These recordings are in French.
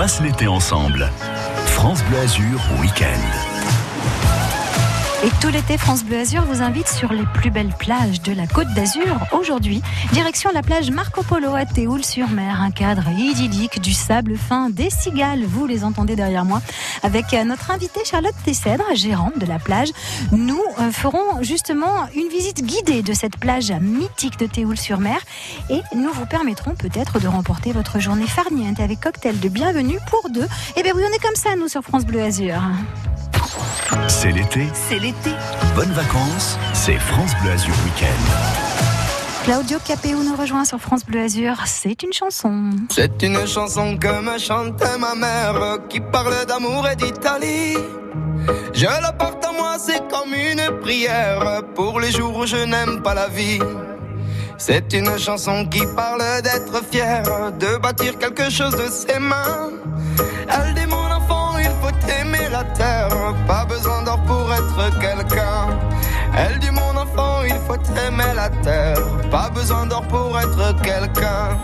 passe l'été ensemble. France Bleu Azur Week-end. Et tout l'été, France Bleu Azur vous invite sur les plus belles plages de la Côte d'Azur. Aujourd'hui, direction la plage Marco Polo à Théoul-sur-Mer. Un cadre idyllique, du sable fin, des cigales, vous les entendez derrière moi, avec euh, notre invitée Charlotte Tessèdre, gérante de la plage. Nous euh, ferons justement une visite guidée de cette plage mythique de Théoul-sur-Mer et nous vous permettrons peut-être de remporter votre journée farniente avec cocktail de bienvenue pour deux. Eh bien oui, on est comme ça, nous, sur France Bleu Azur. C'est l'été. C'est l'été. Bonnes vacances, c'est France Bleu Azur Week-end. Claudio Capéo nous rejoint sur France Bleu Azur. C'est une chanson. C'est une chanson que me chantait ma mère qui parle d'amour et d'Italie. Je la porte à moi, c'est comme une prière pour les jours où je n'aime pas la vie. C'est une chanson qui parle d'être fier, de bâtir quelque chose de ses mains. Elle dit quelqu'un. Elle dit mon enfant, il faut aimer la terre, pas besoin d'or pour être quelqu'un.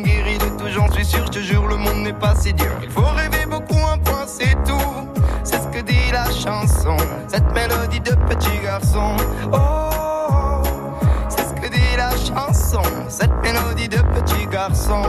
On guérit de tout, j'en suis sûr, je te jure, le monde n'est pas si dur. Il faut rêver beaucoup, un point, c'est tout. C'est ce que dit la chanson, cette mélodie de petit garçon. Oh, c'est ce que dit la chanson, cette mélodie de petit garçon.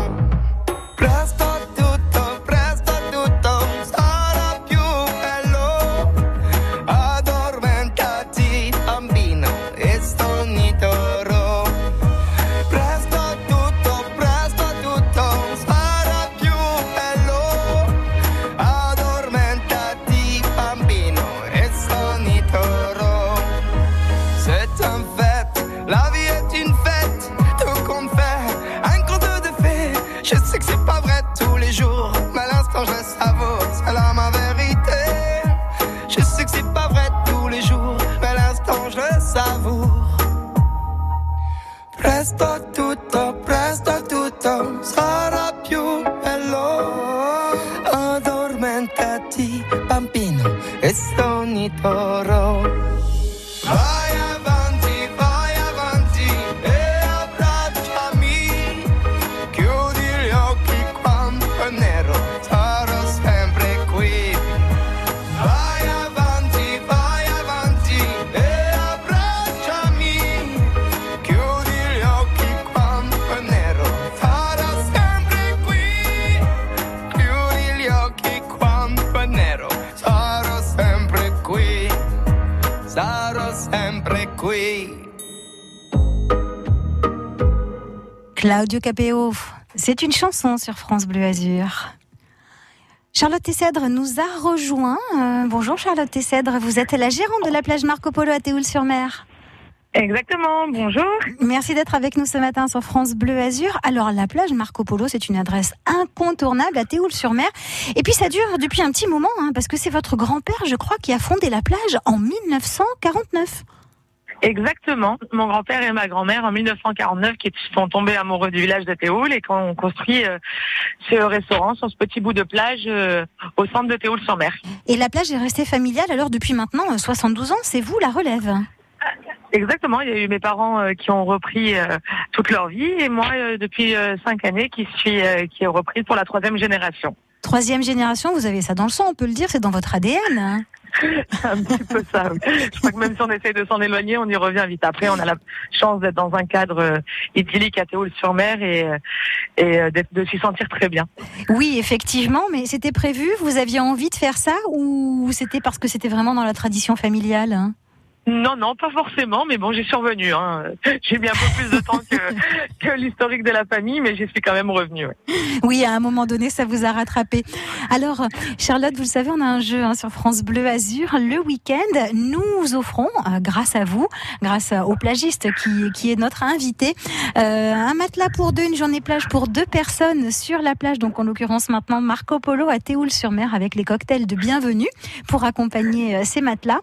Claudio Capéo, c'est une chanson sur France Bleu Azur. Charlotte Tessèdre nous a rejoint. Euh, bonjour Charlotte Tessèdre, vous êtes la gérante de la plage Marco Polo à Théoul-sur-Mer. Exactement, bonjour. Merci d'être avec nous ce matin sur France Bleu Azur. Alors la plage Marco Polo, c'est une adresse incontournable à Théoul-sur-Mer. Et puis ça dure depuis un petit moment, hein, parce que c'est votre grand-père, je crois, qui a fondé la plage en 1949. Exactement. Mon grand-père et ma grand-mère en 1949 qui sont tombés amoureux du village de Théoul et qui ont construit euh, ce restaurant sur ce petit bout de plage euh, au centre de Théoul-sur-Mer. Et la plage est restée familiale alors depuis maintenant euh, 72 ans, c'est vous la relève. Exactement. Il y a eu mes parents euh, qui ont repris euh, toute leur vie et moi euh, depuis euh, cinq années qui suis euh, qui ai repris pour la troisième génération. Troisième génération, vous avez ça dans le sang, on peut le dire, c'est dans votre ADN. hein. Un petit peu ça. Je crois que même si on essaye de s'en éloigner, on y revient vite. Après, on a la chance d'être dans un cadre euh, idyllique à Théoul-sur-Mer et, euh, et euh, de s'y sentir très bien. Oui, effectivement, mais c'était prévu Vous aviez envie de faire ça ou c'était parce que c'était vraiment dans la tradition familiale hein? Non, non, pas forcément, mais bon, j'ai survenu. Hein. J'ai mis un peu plus de temps que, que l'historique de la famille, mais j'y suis quand même revenu. Oui, à un moment donné, ça vous a rattrapé. Alors, Charlotte, vous le savez, on a un jeu hein, sur France Bleu Azur. Le week-end, nous offrons, euh, grâce à vous, grâce au plagiste qui, qui est notre invité, euh, un matelas pour deux, une journée plage pour deux personnes sur la plage. Donc, en l'occurrence, maintenant, Marco Polo à Théoul-sur-Mer avec les cocktails de bienvenue pour accompagner euh, ces matelas.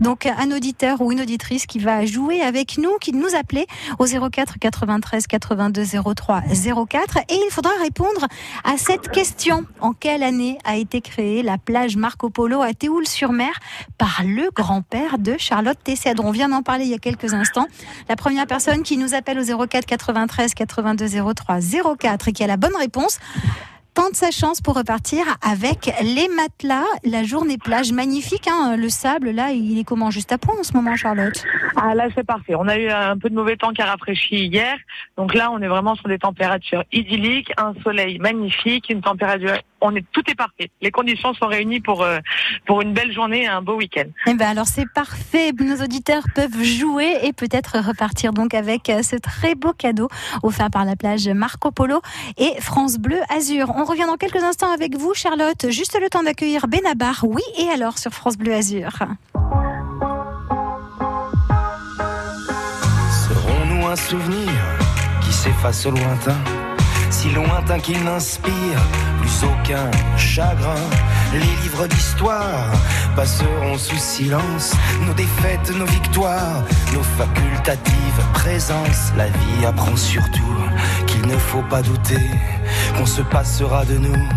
Donc, un auditeur ou une auditrice qui va jouer avec nous, qui nous appelait au 04 93 82 03 04 et il faudra répondre à cette question. En quelle année a été créée la plage Marco Polo à Théoul-sur-Mer par le grand-père de Charlotte Tessèdre On vient d'en parler il y a quelques instants. La première personne qui nous appelle au 04 93 82 03 04 et qui a la bonne réponse tente sa chance pour repartir avec les matelas, la journée plage magnifique. Hein, le sable, là, il est comment juste à point en ce moment, Charlotte? Ah là, c'est parfait. On a eu un peu de mauvais temps qui a rafraîchi hier. Donc là, on est vraiment sur des températures idylliques, un soleil magnifique, une température on est tout est parfait. Les conditions sont réunies pour euh, pour une belle journée et un beau week-end. Eh ben alors c'est parfait. Nos auditeurs peuvent jouer et peut-être repartir donc avec euh, ce très beau cadeau offert par la plage Marco Polo et France Bleu Azur. On revient dans quelques instants avec vous, Charlotte. Juste le temps d'accueillir Benabar. Oui et alors sur France Bleu Azur. Serons-nous un souvenir qui s'efface au lointain? si lointain qu'il n'inspire aucun chagrin. Les livres d'histoire passeront sous silence nos défaites, nos victoires, nos facultatives présences. La vie apprend surtout qu'il ne faut pas douter qu'on se passera de nous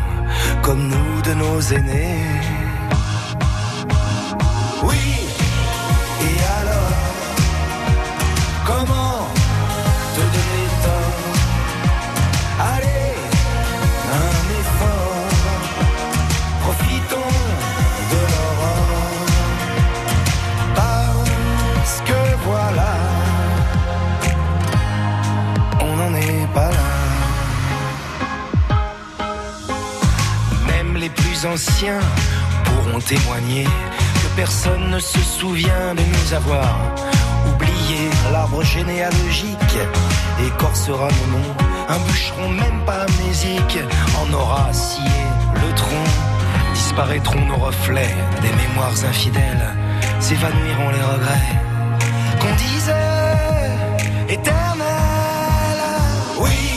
comme nous de nos aînés. Pourront témoigner que personne ne se souvient de nous avoir oublié l'arbre généalogique écorcera nos noms. Un bûcheron même pas amnésique en aura scié le tronc. Disparaîtront nos reflets des mémoires infidèles, s'évanouiront les regrets qu'on disait éternels. Oui.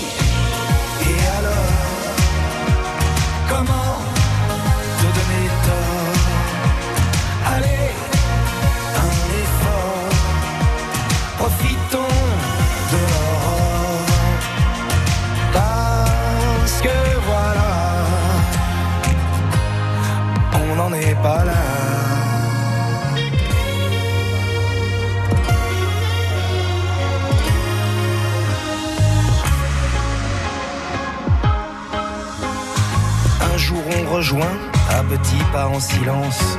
Rejoint à petits pas en silence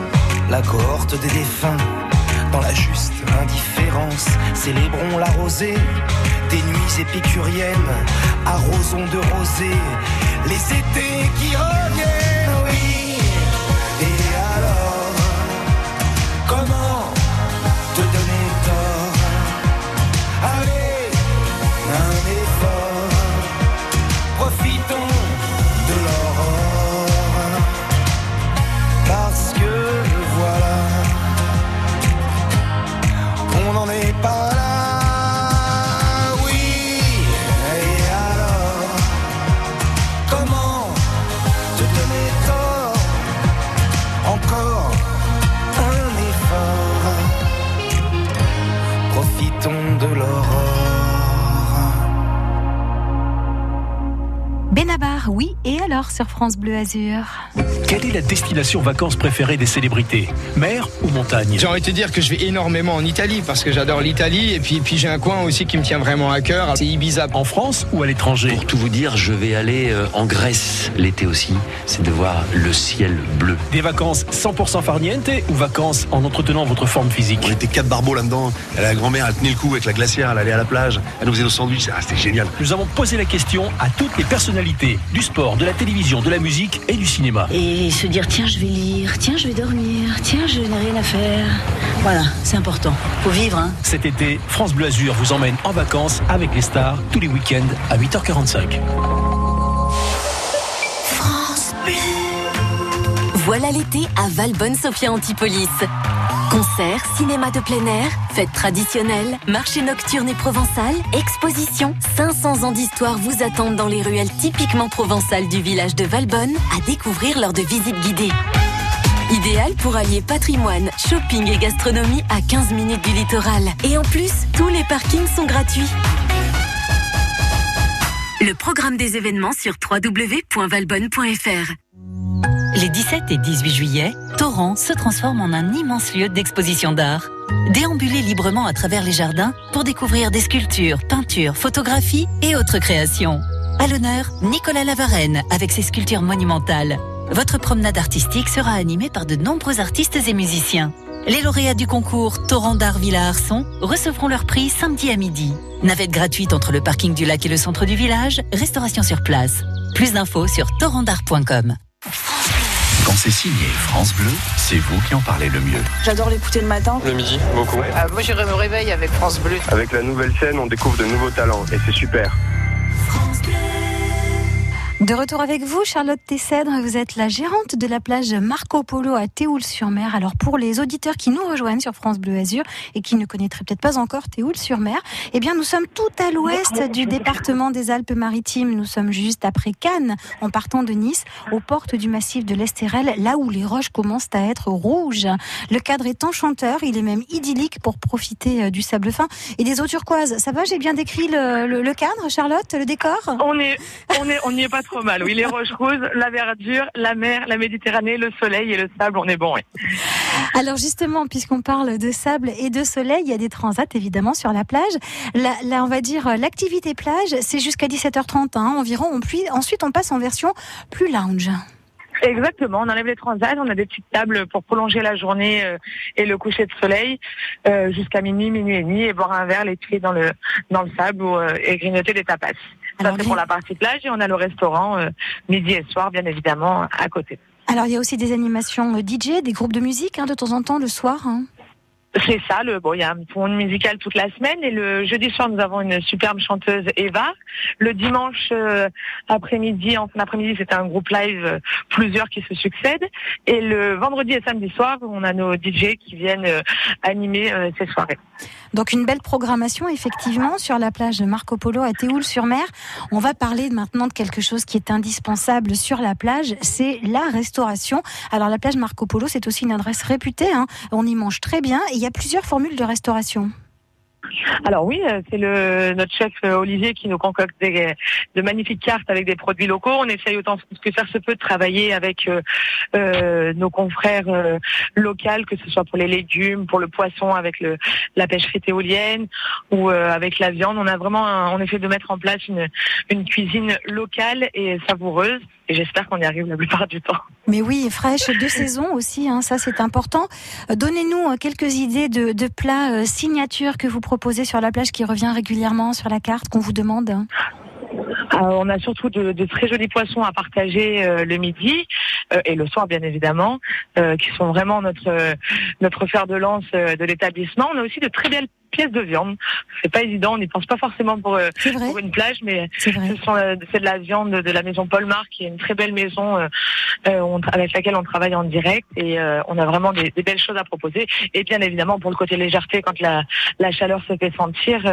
la cohorte des défunts. Dans la juste indifférence. Célébrons la rosée. Des nuits épicuriennes, arrosons de rosée les étés qui reviennent, sur France Bleu Azur. Quelle est la destination vacances préférée des célébrités? Mer ou montagne? J'ai envie de te dire que je vais énormément en Italie parce que j'adore l'Italie et puis, puis j'ai un coin aussi qui me tient vraiment à cœur, c'est Ibiza. En France ou à l'étranger? Pour tout vous dire, je vais aller euh, en Grèce l'été aussi. C'est de voir le ciel bleu. Des vacances 100% farniente ou vacances en entretenant votre forme physique? On était quatre barbeaux là-dedans. La grand-mère, elle tenait le coup avec la glacière, elle allait à la plage, elle nous faisait nos sandwichs. Ah, c'était génial. Nous avons posé la question à toutes les personnalités du sport, de la télévision, de la musique et du cinéma. Et et se dire tiens, je vais lire, tiens, je vais dormir, tiens, je n'ai rien à faire. Voilà, c'est important. Faut vivre. Hein. Cet été, France Bleu Azur vous emmène en vacances avec les stars tous les week-ends à 8h45. France Bleu. Voilà l'été à Valbonne-Sophia Antipolis. Concerts, cinéma de plein air, fêtes traditionnelles, marché nocturne et provençal, expositions, 500 ans d'histoire vous attendent dans les ruelles typiquement provençales du village de Valbonne à découvrir lors de visites guidées. Idéal pour allier patrimoine, shopping et gastronomie à 15 minutes du littoral. Et en plus, tous les parkings sont gratuits. Le programme des événements sur www.valbonne.fr. Les 17 et 18 juillet, Torrent se transforme en un immense lieu d'exposition d'art. Déambulez librement à travers les jardins pour découvrir des sculptures, peintures, photographies et autres créations. À l'honneur, Nicolas Lavarenne avec ses sculptures monumentales. Votre promenade artistique sera animée par de nombreux artistes et musiciens. Les lauréats du concours Torrent d'Art Villa Arson recevront leur prix samedi à midi. Navette gratuite entre le parking du lac et le centre du village, restauration sur place. Plus d'infos sur torrentdart.com. Quand c'est signé France Bleu, c'est vous qui en parlez le mieux. J'adore l'écouter le matin. Le midi, beaucoup. Euh, moi, j'irai me réveiller avec France Bleu. Avec la nouvelle scène, on découvre de nouveaux talents et c'est super. France Bleu. De retour avec vous, Charlotte Tessèdre, vous êtes la gérante de la plage Marco Polo à Théoul-sur-Mer. Alors pour les auditeurs qui nous rejoignent sur France Bleu Azur et qui ne connaîtraient peut-être pas encore Théoul-sur-Mer, eh bien nous sommes tout à l'ouest du département des Alpes-Maritimes. Nous sommes juste après Cannes, en partant de Nice, aux portes du massif de l'Estérel, là où les roches commencent à être rouges. Le cadre est enchanteur, il est même idyllique pour profiter euh, du sable fin et des eaux turquoises. Ça va, j'ai bien décrit le, le, le cadre, Charlotte, le décor? On est, on est, on n'y est pas trop mal. Oui, les roches roses, la verdure, la mer, la Méditerranée, le soleil et le sable, on est bon. Oui. Alors justement, puisqu'on parle de sable et de soleil, il y a des transats évidemment sur la plage. Là, là on va dire l'activité plage, c'est jusqu'à 17h30 hein, environ. puis, ensuite, on passe en version plus lounge. Exactement, on enlève les transats, on a des petites tables pour prolonger la journée euh, et le coucher de soleil euh, jusqu'à minuit, minuit et demi et boire un verre les pieds dans le dans le sable ou, euh, et grignoter des tapas. Ça c'est pour la partie plage et on a le restaurant midi et soir bien évidemment à côté. Alors il y a aussi des animations DJ, des groupes de musique hein, de temps en temps le soir. Hein. C'est ça, le, bon, il y a un monde musical toute la semaine et le jeudi soir nous avons une superbe chanteuse Eva. Le dimanche euh, après-midi, en fin d'après-midi, c'était un groupe live, euh, plusieurs qui se succèdent. Et le vendredi et samedi soir, on a nos DJ qui viennent euh, animer ces soirées. Donc une belle programmation effectivement sur la plage Marco Polo à Théoul-sur-Mer. On va parler maintenant de quelque chose qui est indispensable sur la plage, c'est la restauration. Alors la plage Marco Polo, c'est aussi une adresse réputée. Hein. On y mange très bien il y a plusieurs formules de restauration. Alors oui, euh, c'est notre chef euh, Olivier qui nous concocte de magnifiques cartes avec des produits locaux. On essaye autant que faire se peut de travailler avec euh, nos confrères locaux, que ce soit pour les légumes, pour le poisson, avec la pêcherie éolienne ou avec la viande. On a vraiment, on essaie de mettre en place une cuisine locale et savoureuse. Et j'espère qu'on y arrive la plupart du temps. Mais oui, fraîche de saison aussi, hein, ça c'est important. Donnez-nous quelques idées de, de plats signature que vous proposez sur la plage qui revient régulièrement sur la carte qu'on vous demande euh, on a surtout de, très jolis poissons à partager euh, le midi euh, et le soir bien évidemment, qui sont vraiment notre notre fer de lance de l'établissement. On a aussi de très belles pièces de viande. C'est pas évident, on n'y pense pas forcément pour, euh, pour une plage, mais c'est euh, de la viande de la maison Paul Marc, qui est une très belle maison euh, avec laquelle on travaille en direct et on a vraiment des, belles choses à proposer. Et bien évidemment, pour le côté légèreté, quand la, la chaleur se fait sentir,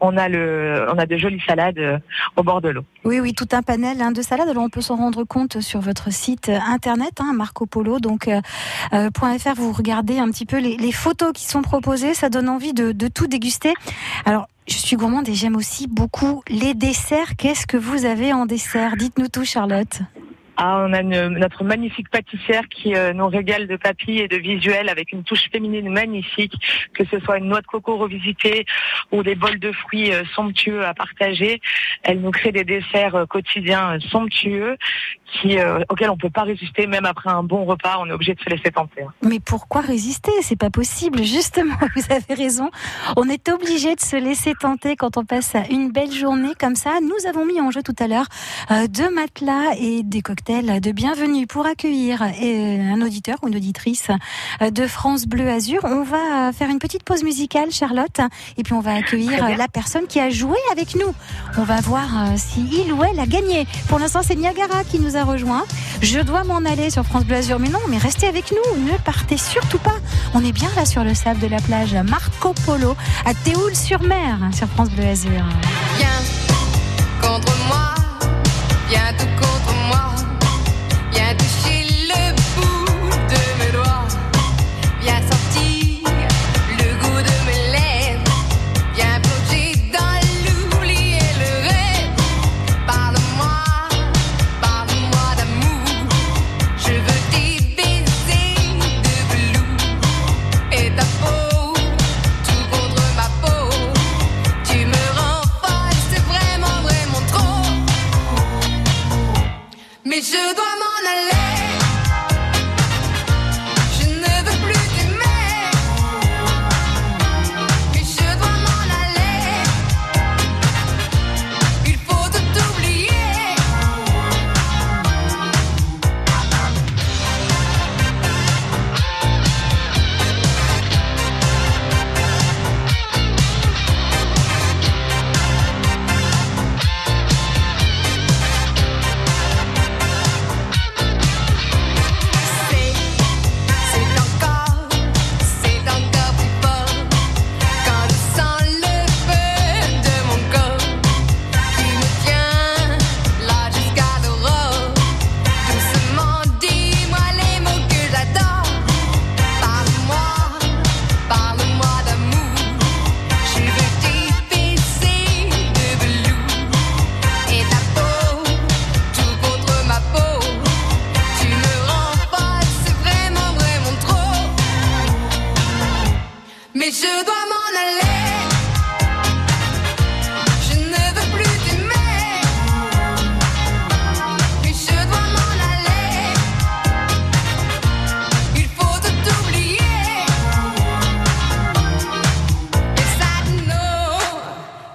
on a le, on a de jolies salades au bord de l'eau. Oui, oui, tout un panel hein, de salades. Alors on peut s'en rendre compte sur votre site internet, hein, Marco Polo, donc .fr. Vous regardez un petit peu les, les, photos qui sont proposées, ça donne envie de, de tout déguster. Alors, je suis gourmande et j'aime aussi beaucoup les desserts. Qu'est-ce que vous avez en dessert? Dites-nous tout, Charlotte. Ah, on a notre magnifique pâtissière qui euh, nous régale de papilles et de visuels avec une touche féminine magnifique, que ce soit une noix de coco revisitée ou des bols de fruits euh, somptueux à partager. Elle nous crée des desserts euh, quotidiens somptueux qui, auxquels on peut pas résister, même après un bon repas, on est obligé de se laisser tenter. Mais pourquoi résister? C'est pas possible. Justement, vous avez raison. On est obligé de se laisser tenter quand on passe une belle journée comme ça. Nous avons mis en jeu tout à l'heure deux matelas et des cocktails de bienvenue pour accueillir euh, un auditeur ou une auditrice euh, de France Bleu Azur. On va faire une petite pause musicale, Charlotte, et puis on va accueillir la personne qui a joué avec nous. On va voir si il ou elle a gagné. Pour l'instant, c'est Niagara qui nous a rejoint. Je dois m'en aller sur France Bleu Azur, mais non, mais restez avec nous, ne partez surtout pas. On est bien là sur le sable de la plage Marco Polo à Théoul-sur-Mer sur France Bleu Azur. Viens contre moi, viens tout contre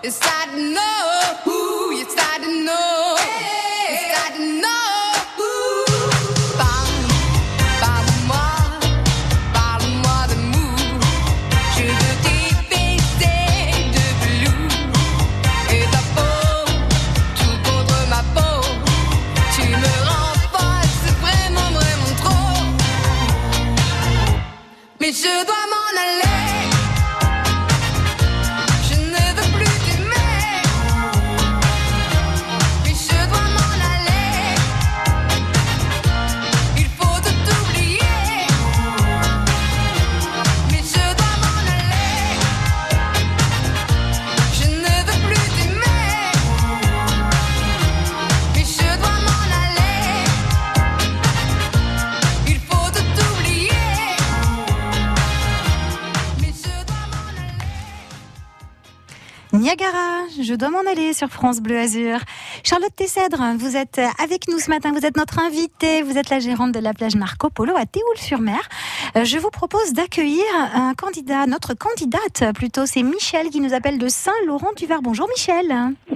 It's like enough? Dois m'en aller sur France Bleu Azur. Charlotte Tessèdre, vous êtes avec nous ce matin, vous êtes notre invitée, vous êtes la gérante de la plage Marco Polo à Théoul-sur-Mer. Euh, Je vous propose d'accueillir un candidat, notre candidate plutôt, c'est Michel qui nous appelle de Saint-Laurent-du-Var. Bonjour Michel.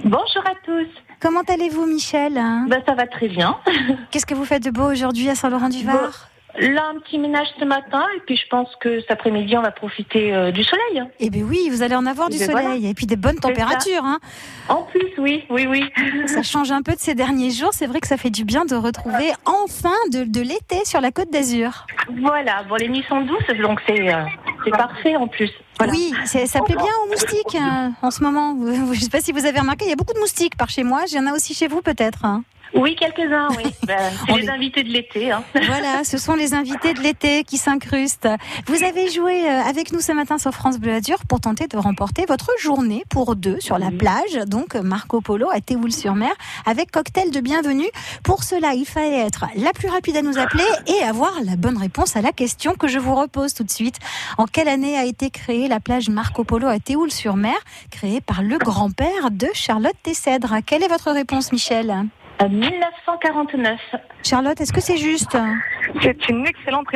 Bonjour à tous. Comment allez-vous Michel? Ben, ça va très bien. Qu'est-ce que vous faites de beau aujourd'hui à Saint-Laurent-du-Var Là, un petit ménage ce matin, et puis je pense que cet après-midi, on va profiter euh, du soleil. Eh bien oui, vous allez en avoir du ben soleil voilà. et puis des bonnes températures. hein. En plus, oui, oui, oui. Ça change un peu de ces derniers jours. C'est vrai que ça fait du bien de retrouver enfin de, de l'été sur la côte d'Azur. Voilà, bon, les nuits sont douces, donc c'est euh, parfait en plus. Voilà. Oui, ça plaît bien aux moustiques euh, en ce moment. Je ne sais pas si vous avez remarqué, il y a beaucoup de moustiques par chez moi. Il y en a aussi chez vous peut-être. hein. Oui, quelques-uns, oui. Ben, c'est les- invités de l'été. Hein. Voilà, ce sont les invités de l'été qui s'incrustent. Vous avez joué euh, avec nous ce matin sur France Bleu Azur pour tenter de remporter votre journée pour deux sur la plage, donc Marco Polo à Théoul-sur-Mer, avec cocktail de bienvenue. Pour cela, il fallait être la plus rapide à nous appeler et avoir la bonne réponse à la question que je vous repose tout de suite. En quelle année a été créée la plage Marco Polo à Théoul-sur-Mer, créée par le grand-père de Charlotte Tessèdre? Quelle est votre réponse, Michel? 1949. Charlotte, est-ce que c'est juste? C'est une excellente